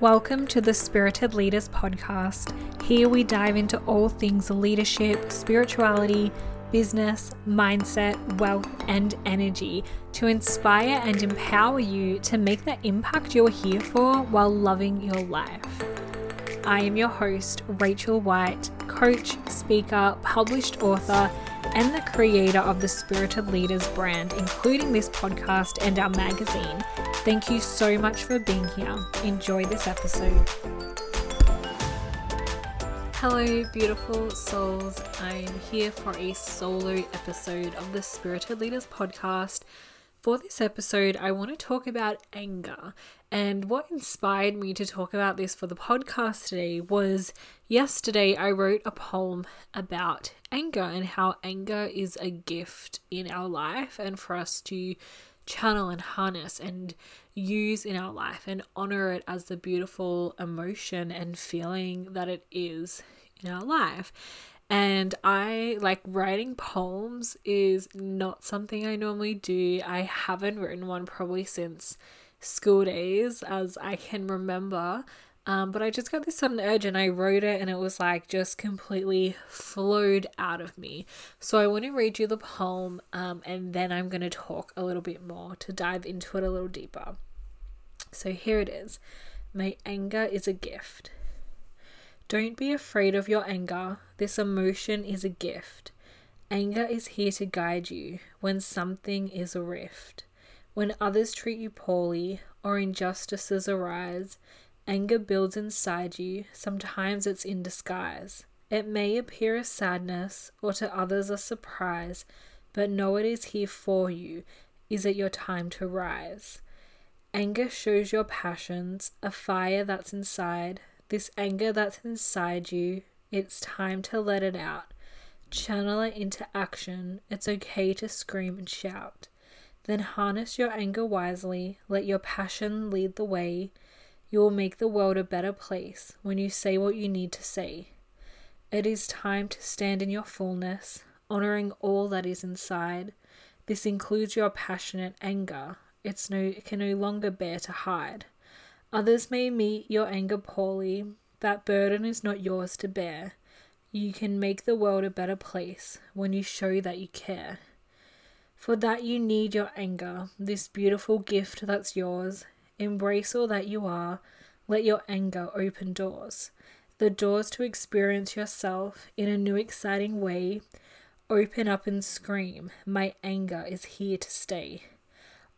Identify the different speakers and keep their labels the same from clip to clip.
Speaker 1: Welcome to the Spirited Leaders podcast. Here we dive into all things leadership, spirituality, business, mindset, wealth, and energy to inspire and empower you to make the impact you're here for while loving your life. I am your host, Rachel White, coach, speaker, published author, and the creator of the Spirited Leaders brand, including this podcast and our magazine. Thank you so much for being here. Enjoy this episode. Hello, beautiful souls. I'm here for a solo episode of the Spirited Leaders podcast. For this episode, I want to talk about anger. And what inspired me to talk about this for the podcast today was yesterday I wrote a poem about anger and how anger is a gift in our life and for us to channel and harness and use in our life and honor it as the beautiful emotion and feeling that it is in our life. And I like writing poems is not something I normally do. I haven't written one probably since school days, as I can remember. Um, but I just got this sudden urge and I wrote it and it was like just completely flowed out of me. So I want to read you the poem um, and then I'm going to talk a little bit more to dive into it a little deeper. So here it is My anger is a gift. Don't be afraid of your anger. This emotion is a gift. Anger is here to guide you when something is a rift. When others treat you poorly or injustices arise, Anger builds inside you, sometimes it's in disguise. It may appear as sadness, or to others a surprise, but know it is here for you. Is it your time to rise? Anger shows your passions, a fire that's inside. This anger that's inside you, it's time to let it out. Channel it into action. It's okay to scream and shout. Then harness your anger wisely. Let your passion lead the way. You will make the world a better place when you say what you need to say. It is time to stand in your fullness, honoring all that is inside. This includes your passionate anger. It's no, it can no longer bear to hide. Others may meet your anger poorly. That burden is not yours to bear. You can make the world a better place when you show that you care. For that, you need your anger, this beautiful gift that's yours. Embrace all that you are. Let your anger open doors. The doors to experience yourself in a new, exciting way. Open up and scream. My anger is here to stay.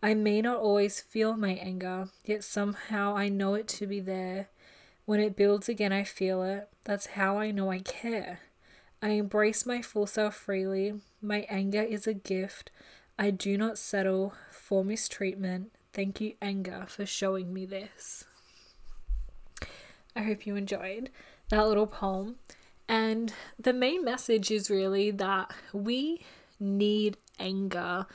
Speaker 1: I may not always feel my anger, yet somehow I know it to be there. When it builds again, I feel it. That's how I know I care. I embrace my full self freely. My anger is a gift. I do not settle for mistreatment. Thank you, anger, for showing me this. I hope you enjoyed that little poem. And the main message is really that we need anger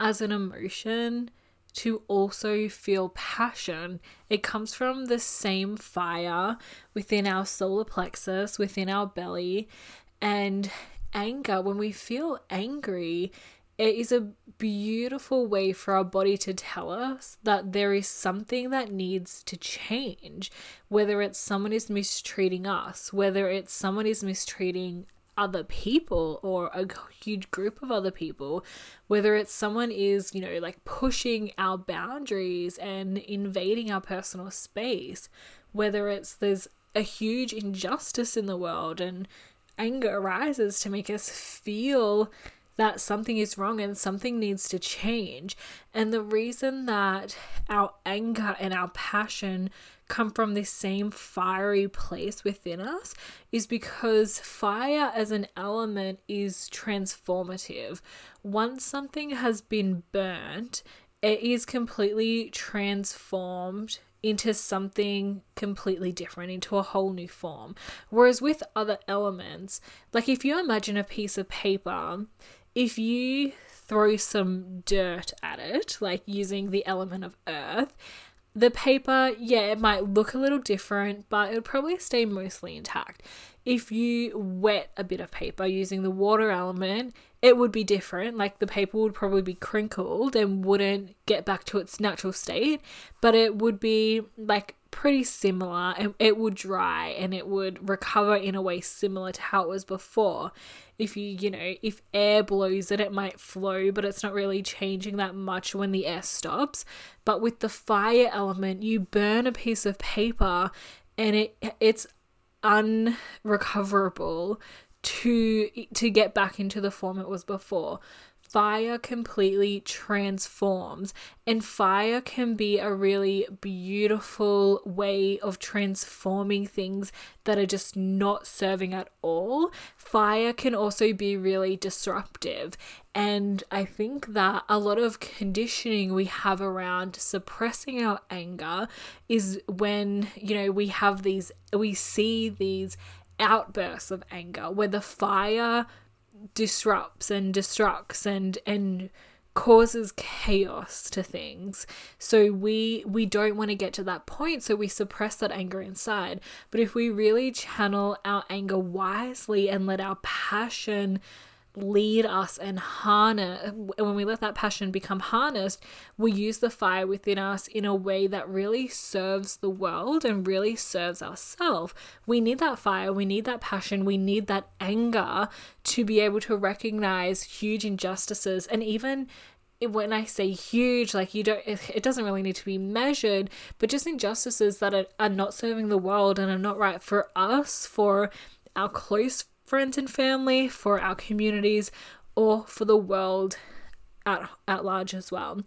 Speaker 1: as an emotion to also feel passion. It comes from the same fire within our solar plexus, within our belly. And anger, when we feel angry, it is a beautiful way for our body to tell us that there is something that needs to change. Whether it's someone is mistreating us, whether it's someone is mistreating other people or a huge group of other people, whether it's someone is, you know, like pushing our boundaries and invading our personal space, whether it's there's a huge injustice in the world and anger arises to make us feel that something is wrong and something needs to change. And the reason that our anger and our passion come from this same fiery place within us is because fire as an element is transformative. Once something has been burnt, it is completely transformed into something completely different, into a whole new form. Whereas with other elements, like if you imagine a piece of paper, if you throw some dirt at it, like using the element of earth, the paper, yeah, it might look a little different, but it would probably stay mostly intact. If you wet a bit of paper using the water element, it would be different. Like the paper would probably be crinkled and wouldn't get back to its natural state, but it would be like pretty similar and it would dry and it would recover in a way similar to how it was before. If you, you know, if air blows it, it might flow, but it's not really changing that much when the air stops. But with the fire element, you burn a piece of paper and it it's unrecoverable to to get back into the form it was before. Fire completely transforms and fire can be a really beautiful way of transforming things that are just not serving at all. Fire can also be really disruptive and i think that a lot of conditioning we have around suppressing our anger is when you know we have these we see these outbursts of anger where the fire disrupts and destructs and and causes chaos to things. So we we don't want to get to that point so we suppress that anger inside. But if we really channel our anger wisely and let our passion lead us and harness when we let that passion become harnessed we use the fire within us in a way that really serves the world and really serves ourselves. We need that fire we need that passion we need that anger to be able to recognize huge injustices. And even when I say huge, like you don't, it, doesn't really need to be measured, but just injustices that are, are not serving the world and are not right for us, for our close friends and family, for our communities, or for the world at, at large as well.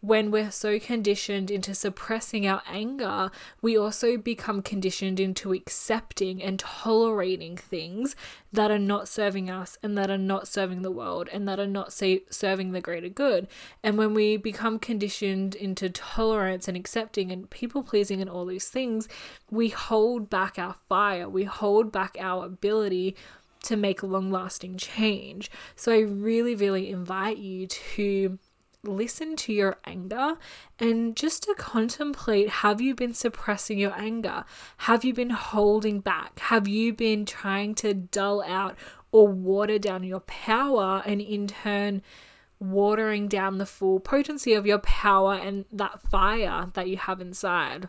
Speaker 1: When we're so conditioned into suppressing our anger, we also become conditioned into accepting and tolerating things that are not serving us and that are not serving the world and that are not serving the greater good. And when we become conditioned into tolerance and accepting and people pleasing and all these things, we hold back our fire, we hold back our ability to make long lasting change. So I really, really invite you to listen to your anger and just to contemplate have you been suppressing your anger? Have you been holding back? Have you been trying to dull out or water down your power and in turn watering down the full potency of your power and that fire that you have inside?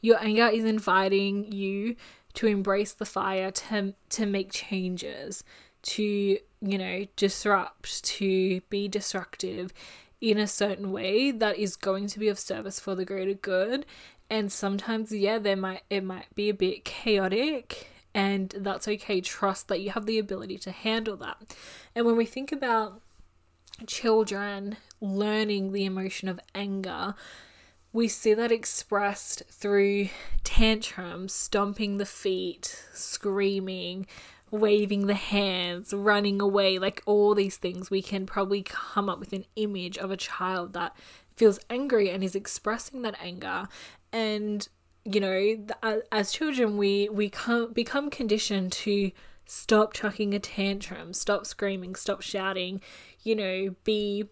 Speaker 1: Your anger is inviting you to embrace the fire, to to make changes, to you know disrupt, to be destructive in a certain way that is going to be of service for the greater good. And sometimes, yeah, there might it might be a bit chaotic, and that's okay. Trust that you have the ability to handle that. And when we think about children learning the emotion of anger, we see that expressed through tantrums, stomping the feet, screaming, waving the hands, running away, like all these things. We can probably come up with an image of a child that feels angry and is expressing that anger. And, you know, as children, we, we become conditioned to stop chucking a tantrum, stop screaming, stop shouting, you know, be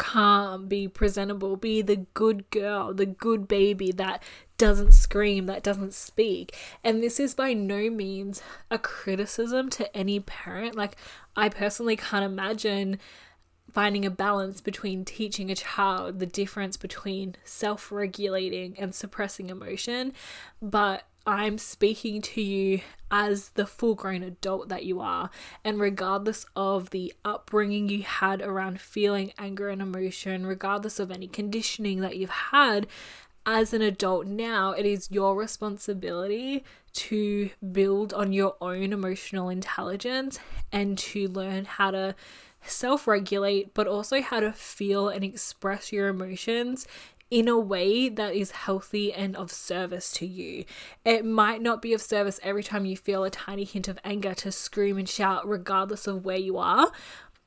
Speaker 1: calm, be presentable, be the good girl, the good baby that doesn't scream, that doesn't speak. And this is by no means a criticism to any parent. Like, I personally can't imagine finding a balance between teaching a child the difference between self regulating and suppressing emotion. But I'm speaking to you as the full grown adult that you are. And regardless of the upbringing you had around feeling anger and emotion, regardless of any conditioning that you've had, as an adult now, it is your responsibility to build on your own emotional intelligence and to learn how to self regulate, but also how to feel and express your emotions in a way that is healthy and of service to you. It might not be of service every time you feel a tiny hint of anger to scream and shout, regardless of where you are.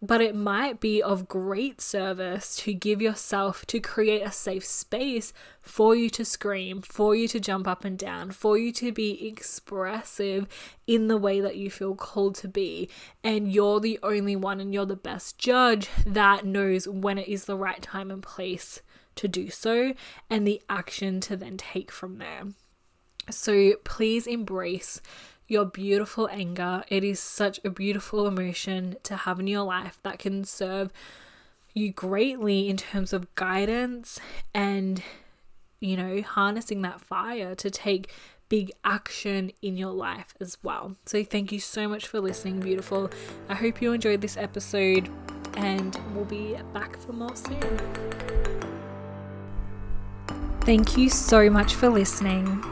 Speaker 1: But it might be of great service to give yourself to create a safe space for you to scream, for you to jump up and down, for you to be expressive in the way that you feel called to be. And you're the only one and you're the best judge that knows when it is the right time and place to do so and the action to then take from there. So please embrace your beautiful anger. It is such a beautiful emotion to have in your life that can serve you greatly in terms of guidance and you know, harnessing that fire to take big action in your life as well. So, thank you so much for listening, beautiful. I hope you enjoyed this episode, and we'll be back for more soon. Thank you so much for listening.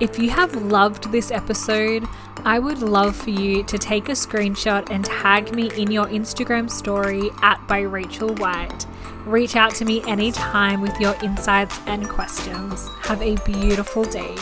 Speaker 1: If you have loved this episode, I would love for you to take a screenshot and tag me in your Instagram story at by Rachel White. Reach out to me anytime with your insights and questions. Have a beautiful day.